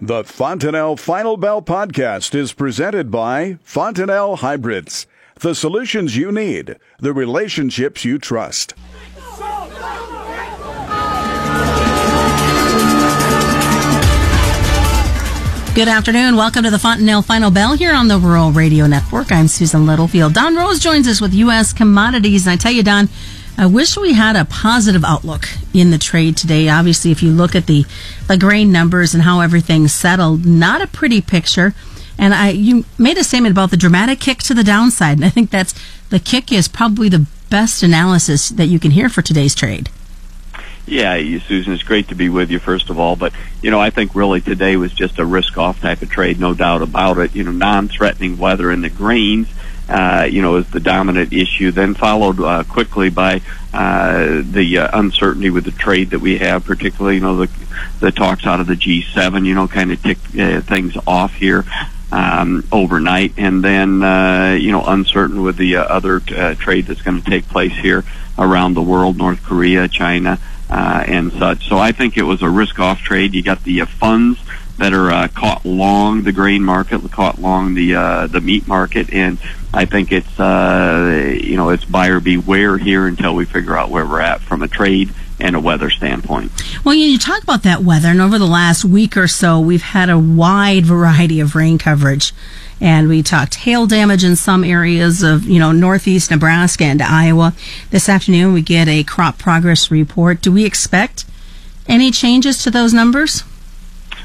The Fontanelle Final Bell podcast is presented by Fontanelle Hybrids. The solutions you need, the relationships you trust. Good afternoon. Welcome to the Fontanelle Final Bell here on the Rural Radio Network. I'm Susan Littlefield. Don Roose joins us with U.S. commodities. And I tell you, Don, I wish we had a positive outlook in the trade today. Obviously, if you look at the, the grain numbers and how everything settled, not a pretty picture. And I, you made a statement about the dramatic kick to the downside. And I think that's the kick is probably the best analysis that you can hear for today's trade. Yeah, Susan, it's great to be with you, first of all. But, you know, I think really today was just a risk off type of trade, no doubt about it. You know, non threatening weather in the grains, uh, you know, is the dominant issue, then followed uh, quickly by uh, the uh, uncertainty with the trade that we have, particularly, you know, the, the talks out of the G7, you know, kind of tick uh, things off here. Um, overnight, and then uh, you know uncertain with the uh, other uh, trade that's going to take place here around the world, North Korea, China, uh, and such. So I think it was a risk-off trade. You got the uh, funds that are uh, caught long the grain market, caught long the uh, the meat market, and I think it's uh, you know it's buyer beware here until we figure out where we're at from a trade and a weather standpoint. Well, you talk about that weather, and over the last week or so, we've had a wide variety of rain coverage. And we talked hail damage in some areas of, you know, northeast Nebraska and Iowa. This afternoon, we get a crop progress report. Do we expect any changes to those numbers?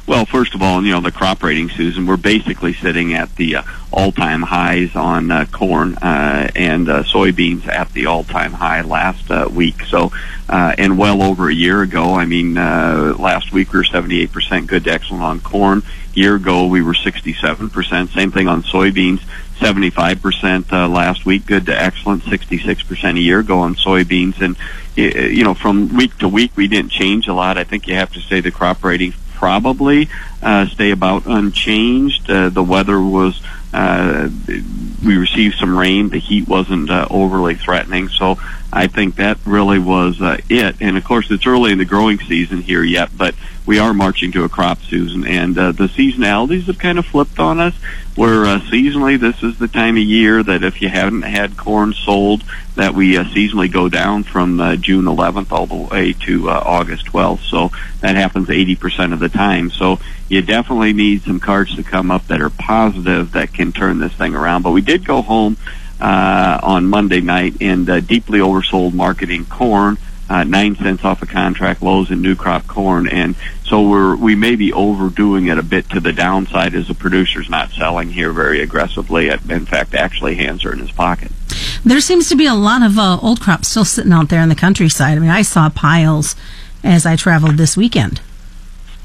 Well, first of all, you know, the crop rating, Susan, we're basically sitting at the uh, all-time highs on uh, corn uh, and uh, soybeans at the all-time high last uh, week. So, uh, and well over a year ago, I mean, uh, last week we were 78% good to excellent on corn. Year ago we were 67%. Same thing on soybeans. 75% uh, last week, good to excellent, 66% a year ago on soybeans. And, you know, from week to week, we didn't change a lot. I think you have to say the crop rating probably uh, stay about unchanged. Uh, the weather was, uh, we received some rain. The heat wasn't uh, overly threatening. So I think that really was uh, it. And of course, it's early in the growing season here yet, but we are marching to a crop season, and uh, the seasonalities have kind of flipped on us. Where uh, seasonally, this is the time of year that if you haven't had corn sold, that we uh, seasonally go down from uh, June 11th all the way to uh, August 12th. So that happens 80% of the time. So you definitely need some cards to come up that are positive that can turn this thing around. But we did go home uh, on Monday night and uh, deeply oversold marketing corn. Uh, nine cents off a contract lows in new crop corn, and so we're we may be overdoing it a bit to the downside as the producer's not selling here very aggressively. In fact, actually, hands are in his pocket. There seems to be a lot of uh, old crops still sitting out there in the countryside. I mean, I saw piles as I traveled this weekend.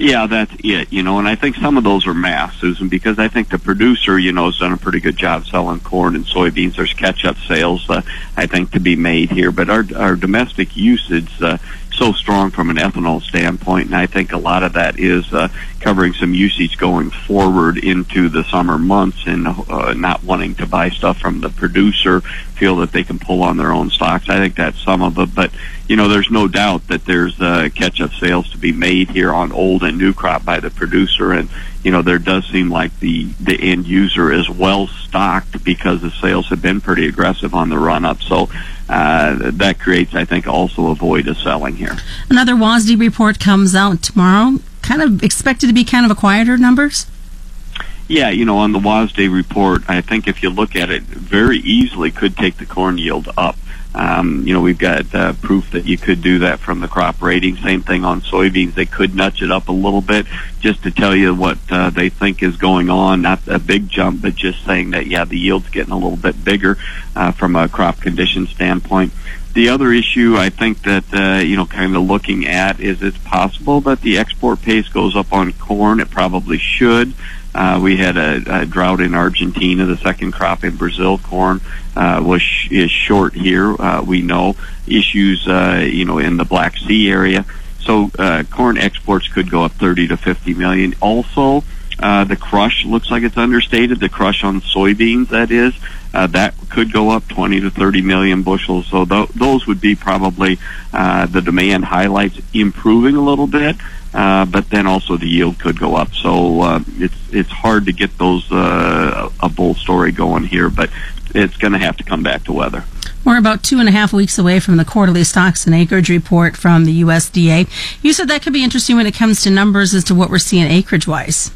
Yeah, that's it. You know, and I think some of those are mass, Susan, because I think the producer, you know, has done a pretty good job selling corn and soybeans. There's catch-up sales, uh, I think, to be made here, but our our domestic usage uh, so strong from an ethanol standpoint, and I think a lot of that is uh, covering some usage going forward into the summer months and uh, not wanting to buy stuff from the producer, feel that they can pull on their own stocks. I think that's some of it, but you know, there's no doubt that there's uh, catch-up sales to be made here on old and new crop by the producer, and you know, there does seem like the the end user is well stocked because the sales have been pretty aggressive on the run up. So uh, that creates, I think, also a void of selling here. Another WASDE report comes out tomorrow. Kind of expected to be kind of a quieter numbers. Yeah, you know, on the WASDE report, I think if you look at it, very easily could take the corn yield up. Um, you know, we've got uh, proof that you could do that from the crop rating. Same thing on soybeans. They could nudge it up a little bit just to tell you what uh, they think is going on. Not a big jump, but just saying that, yeah, the yield's getting a little bit bigger uh, from a crop condition standpoint. The other issue I think that, uh, you know, kind of looking at is it's possible that the export pace goes up on corn. It probably should. Uh, we had a, a drought in Argentina. The second crop in Brazil, corn, uh, was sh- is short here. Uh, we know issues, uh, you know, in the Black Sea area. So uh, corn exports could go up 30 to 50 million. Also, uh, the crush looks like it's understated. The crush on soybeans, that is, uh, that could go up 20 to 30 million bushels. So th- those would be probably uh, the demand highlights improving a little bit. uh, but then also the yield could go up. So uh, it's it's hard to get those uh, a bull story going here, but it's going to have to come back to weather. We're about two and a half weeks away from the quarterly stocks and acreage report from the USDA. You said that could be interesting when it comes to numbers as to what we're seeing acreage wise.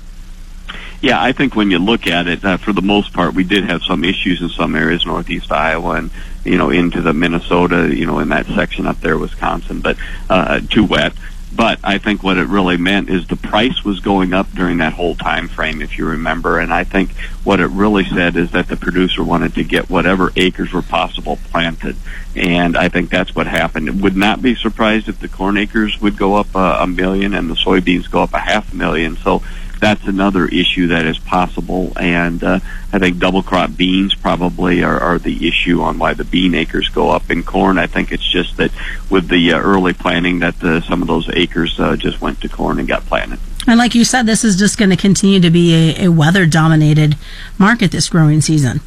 Yeah, I think when you look at it, uh, for the most part, we did have some issues in some areas, northeast Iowa and you know into the Minnesota, you know, in that section up there, Wisconsin, but uh, too wet. But I think what it really meant is the price was going up during that whole time frame, if you remember. And I think what it really said is that the producer wanted to get whatever acres were possible planted. And I think that's what happened. It would not be surprised if the corn acres would go up a, a million and the soybeans go up a half million. So that's another issue that is possible. And uh, I think double crop beans probably are, are the issue on why the bean acres go up. In corn, I think it's just that with the uh, early planting, that the, some of those acres uh, just went to corn and got planted. And like you said, this is just going to continue to be a, a weather dominated market this growing season.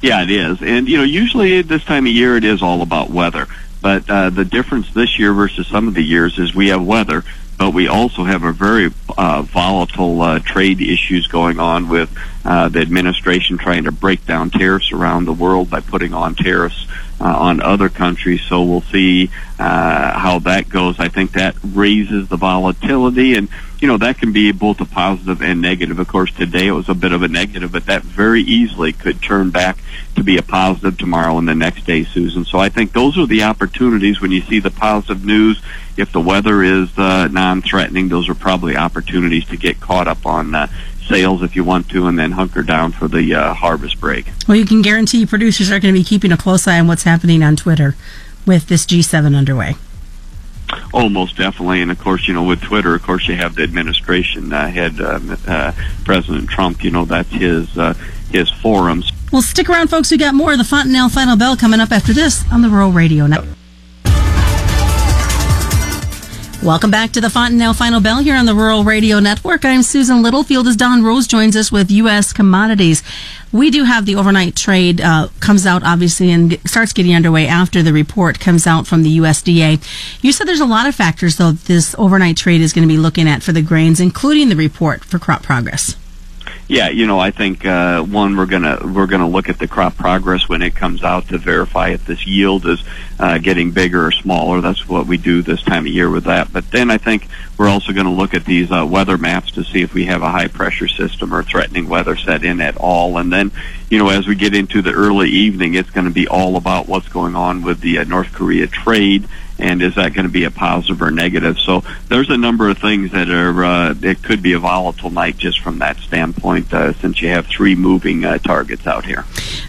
Yeah, it is. And, you know, usually this time of year, it is all about weather. But uh, the difference this year versus some of the years is we have weather, but we also have a very uh, volatile uh, trade issues going on with uh, the administration trying to break down tariffs around the world by putting on tariffs uh, on other countries. So we'll see uh, how that goes. I think that raises the volatility, and you know that can be both a positive and negative. Of course, today it was a bit of a negative, but that very easily could turn back to be a positive tomorrow and the next day, Susan. So I think those are the opportunities when you see the positive news. If the weather is uh, non-threatening, those are probably opportunities to get caught up on uh, sales if you want to, and then hunker down for the uh, harvest break. Well, you can guarantee producers are going to be keeping a close eye on what's happening on Twitter with this G7 underway. Oh, most definitely, and of course, you know, with Twitter, of course, you have the administration uh, head, uh, uh, President Trump. You know, that's his uh, his forums. Well, stick around, folks. We got more of the Fontanelle Final Bell coming up after this on the Rural Radio Network. Welcome back to the Fontanelle Final Bell here on the Rural Radio Network. I'm Susan Littlefield as Don Roose joins us with U.S. commodities. We do have the overnight trade uh, comes out obviously and starts getting underway after the report comes out from the USDA. You said there's a lot of factors though this overnight trade is going to be looking at for the grains, including the report for crop progress. Yeah, you know, I think uh, one we're gonna we're gonna look at the crop progress when it comes out to verify if this yield is uh, getting bigger or smaller. That's what we do this time of year with that. But then I think we're also going to look at these uh, weather maps to see if we have a high pressure system or threatening weather set in at all. And then, you know, as we get into the early evening, it's going to be all about what's going on with the uh, North Korea trade and is that going to be a positive or negative? So there's a number of things that are uh, it could be a volatile night just from that standpoint, uh, since you have three moving uh, targets out here.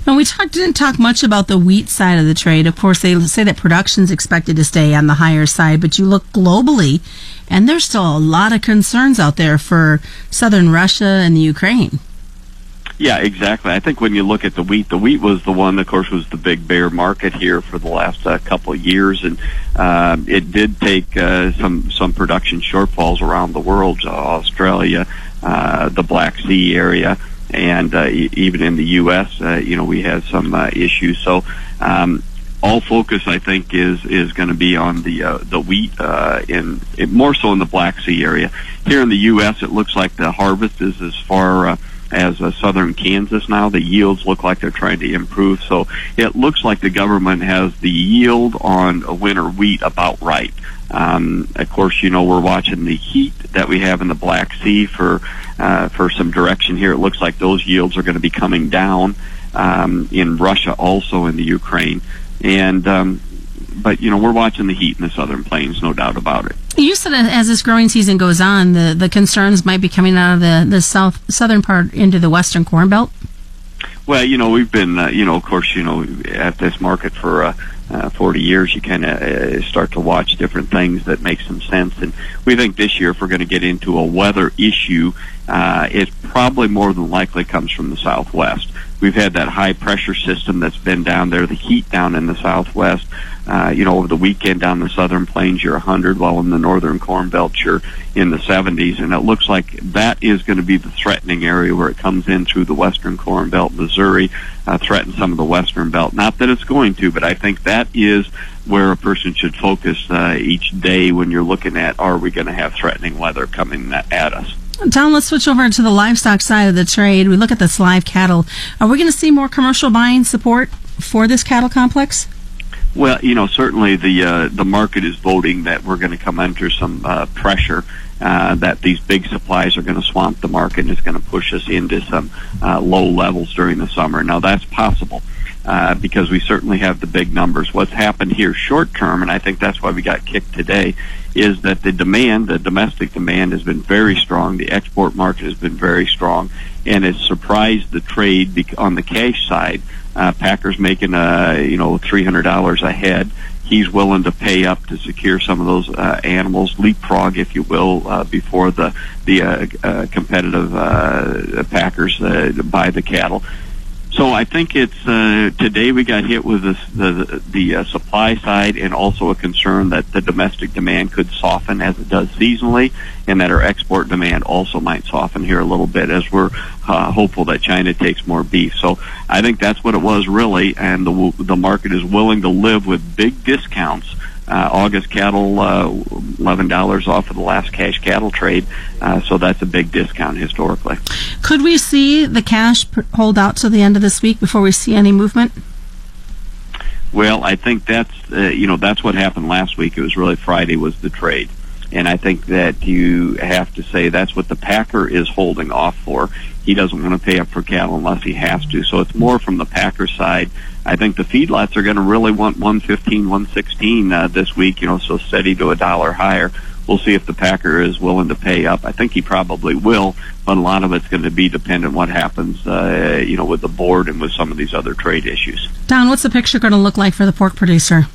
Now we talked, didn't talk much about the wheat side of the trade. Of course, they say that production is expected to stay on the higher side, but you look globally, and there's still a lot of concerns out there for southern Russia and the Ukraine. Yeah, exactly. I think when you look at the wheat, the wheat was the one, of course, was the big bear market here for the last uh, couple of years, and uh, it did take uh, some some production shortfalls around the world, uh, Australia, uh, the Black Sea area, and uh, even in the U.S. You know, we had some issues. So. Um, all focus, I think, is is going to be on the uh, the wheat uh, in, in more so in the Black Sea area. Here in the U.S., it looks like the harvest is as far uh, as uh, southern Kansas now. The yields look like they're trying to improve. So it looks like the government has the yield on a winter wheat about right. Um, of course, you know we're watching the heat that we have in the Black Sea for uh, for some direction here. It looks like those yields are going to be coming down um, in Russia, also in the Ukraine, and um, but you know we're watching the heat in the southern plains, no doubt about it. You said that as this growing season goes on, the, the concerns might be coming out of the, the south southern part into the western corn belt. Well, you know, we've been, uh, you know, of course, you know, at this market for uh, uh, 40 years, you kind of uh, start to watch different things that make some sense. And we think this year, if we're going to get into a weather issue, uh, it probably more than likely comes from the southwest. We've had that high pressure system that's been down there, the heat down in the southwest. Uh, you know, over the weekend down the southern plains, you're 100, while in the northern corn belt, you're in the 70s. And it looks like that is going to be the threatening area where it comes in through the western corn belt, Missouri, uh, threaten some of the western belt. Not that it's going to, but I think that is where a person should focus uh, each day when you're looking at are we going to have threatening weather coming at us. Tom, let's switch over to the livestock side of the trade. We look at this live cattle. Are we going to see more commercial buying support for this cattle complex? Well, you know, certainly the uh, the market is voting that we're going to come under some uh, pressure. Uh, that these big supplies are going to swamp the market and it's going to push us into some uh, low levels during the summer. Now that's possible uh, because we certainly have the big numbers. What's happened here short term, and I think that's why we got kicked today, is that the demand, the domestic demand, has been very strong. The export market has been very strong, and it's surprised the trade on the cash side uh, Packers making uh, you know three hundred dollars a head. He's willing to pay up to secure some of those uh, animals, leapfrog, if you will, uh, before the the uh, uh, competitive uh, Packers uh, buy the cattle. So I think it's uh, today we got hit with this, the the uh, supply side and also a concern that the domestic demand could soften as it does seasonally, and that our export demand also might soften here a little bit as we're uh, hopeful that China takes more beef. So I think that's what it was really, and the the market is willing to live with big discounts uh, August cattle, uh, eleven dollars off of the last cash cattle trade, uh, so that's a big discount historically. Could we see the cash hold out to the end of this week before we see any movement? Well, I think that's uh, you know that's what happened last week. It was really Friday was the trade, and I think that you have to say that's what the packer is holding off for. He doesn't want to pay up for cattle unless he has to. So it's more from the packer side I think the feedlots are going to really want 115, 116 uh, this week. You know, so steady to a dollar higher. We'll see if the Packer is willing to pay up. I think he probably will, but a lot of it's going to be dependent what happens, uh, you know, with the board and with some of these other trade issues. Don, what's the picture going to look like for the pork producer?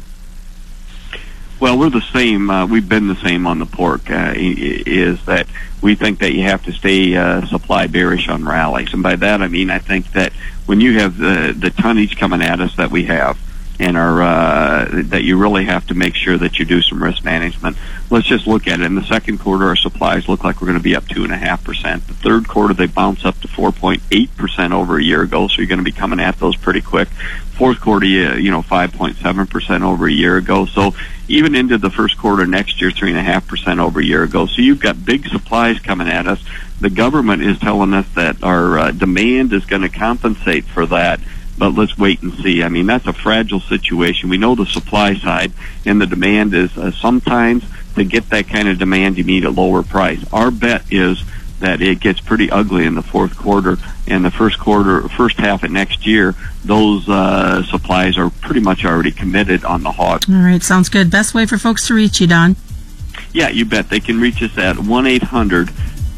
Well, we're the same. Uh, we've been the same on the pork. Uh, is that we think that you have to stay uh, supply bearish on rallies, and by that I mean I think that when you have the the tonnage coming at us that we have, and are uh, that you really have to make sure that you do some risk management. Let's just look at it. In the second quarter, our supplies look like we're going to be up two and a half percent. The third quarter, they bounce up to four point eight percent over a year ago, so you're going to be coming at those pretty quick. Fourth quarter, you know, five point seven percent over a year ago. So even into the first quarter next year, three and a half percent over a year ago. So you've got big supplies coming at us. The government is telling us that our uh, demand is going to compensate for that but let's wait and see. I mean, that's a fragile situation. We know the supply side and the demand is uh, sometimes to get that kind of demand, you need a lower price. Our bet is that it gets pretty ugly in the fourth quarter and the first quarter, first half of next year. Those uh, supplies are pretty much already committed on the hog. All right, sounds good. Best way for folks to reach you, Don? Yeah, you bet. They can reach us at 1 800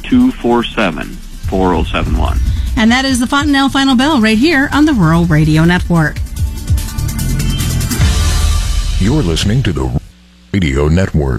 247 4071. And that is the Fontanelle Final Bell right here on the Rural Radio Network. You're listening to the Radio Network.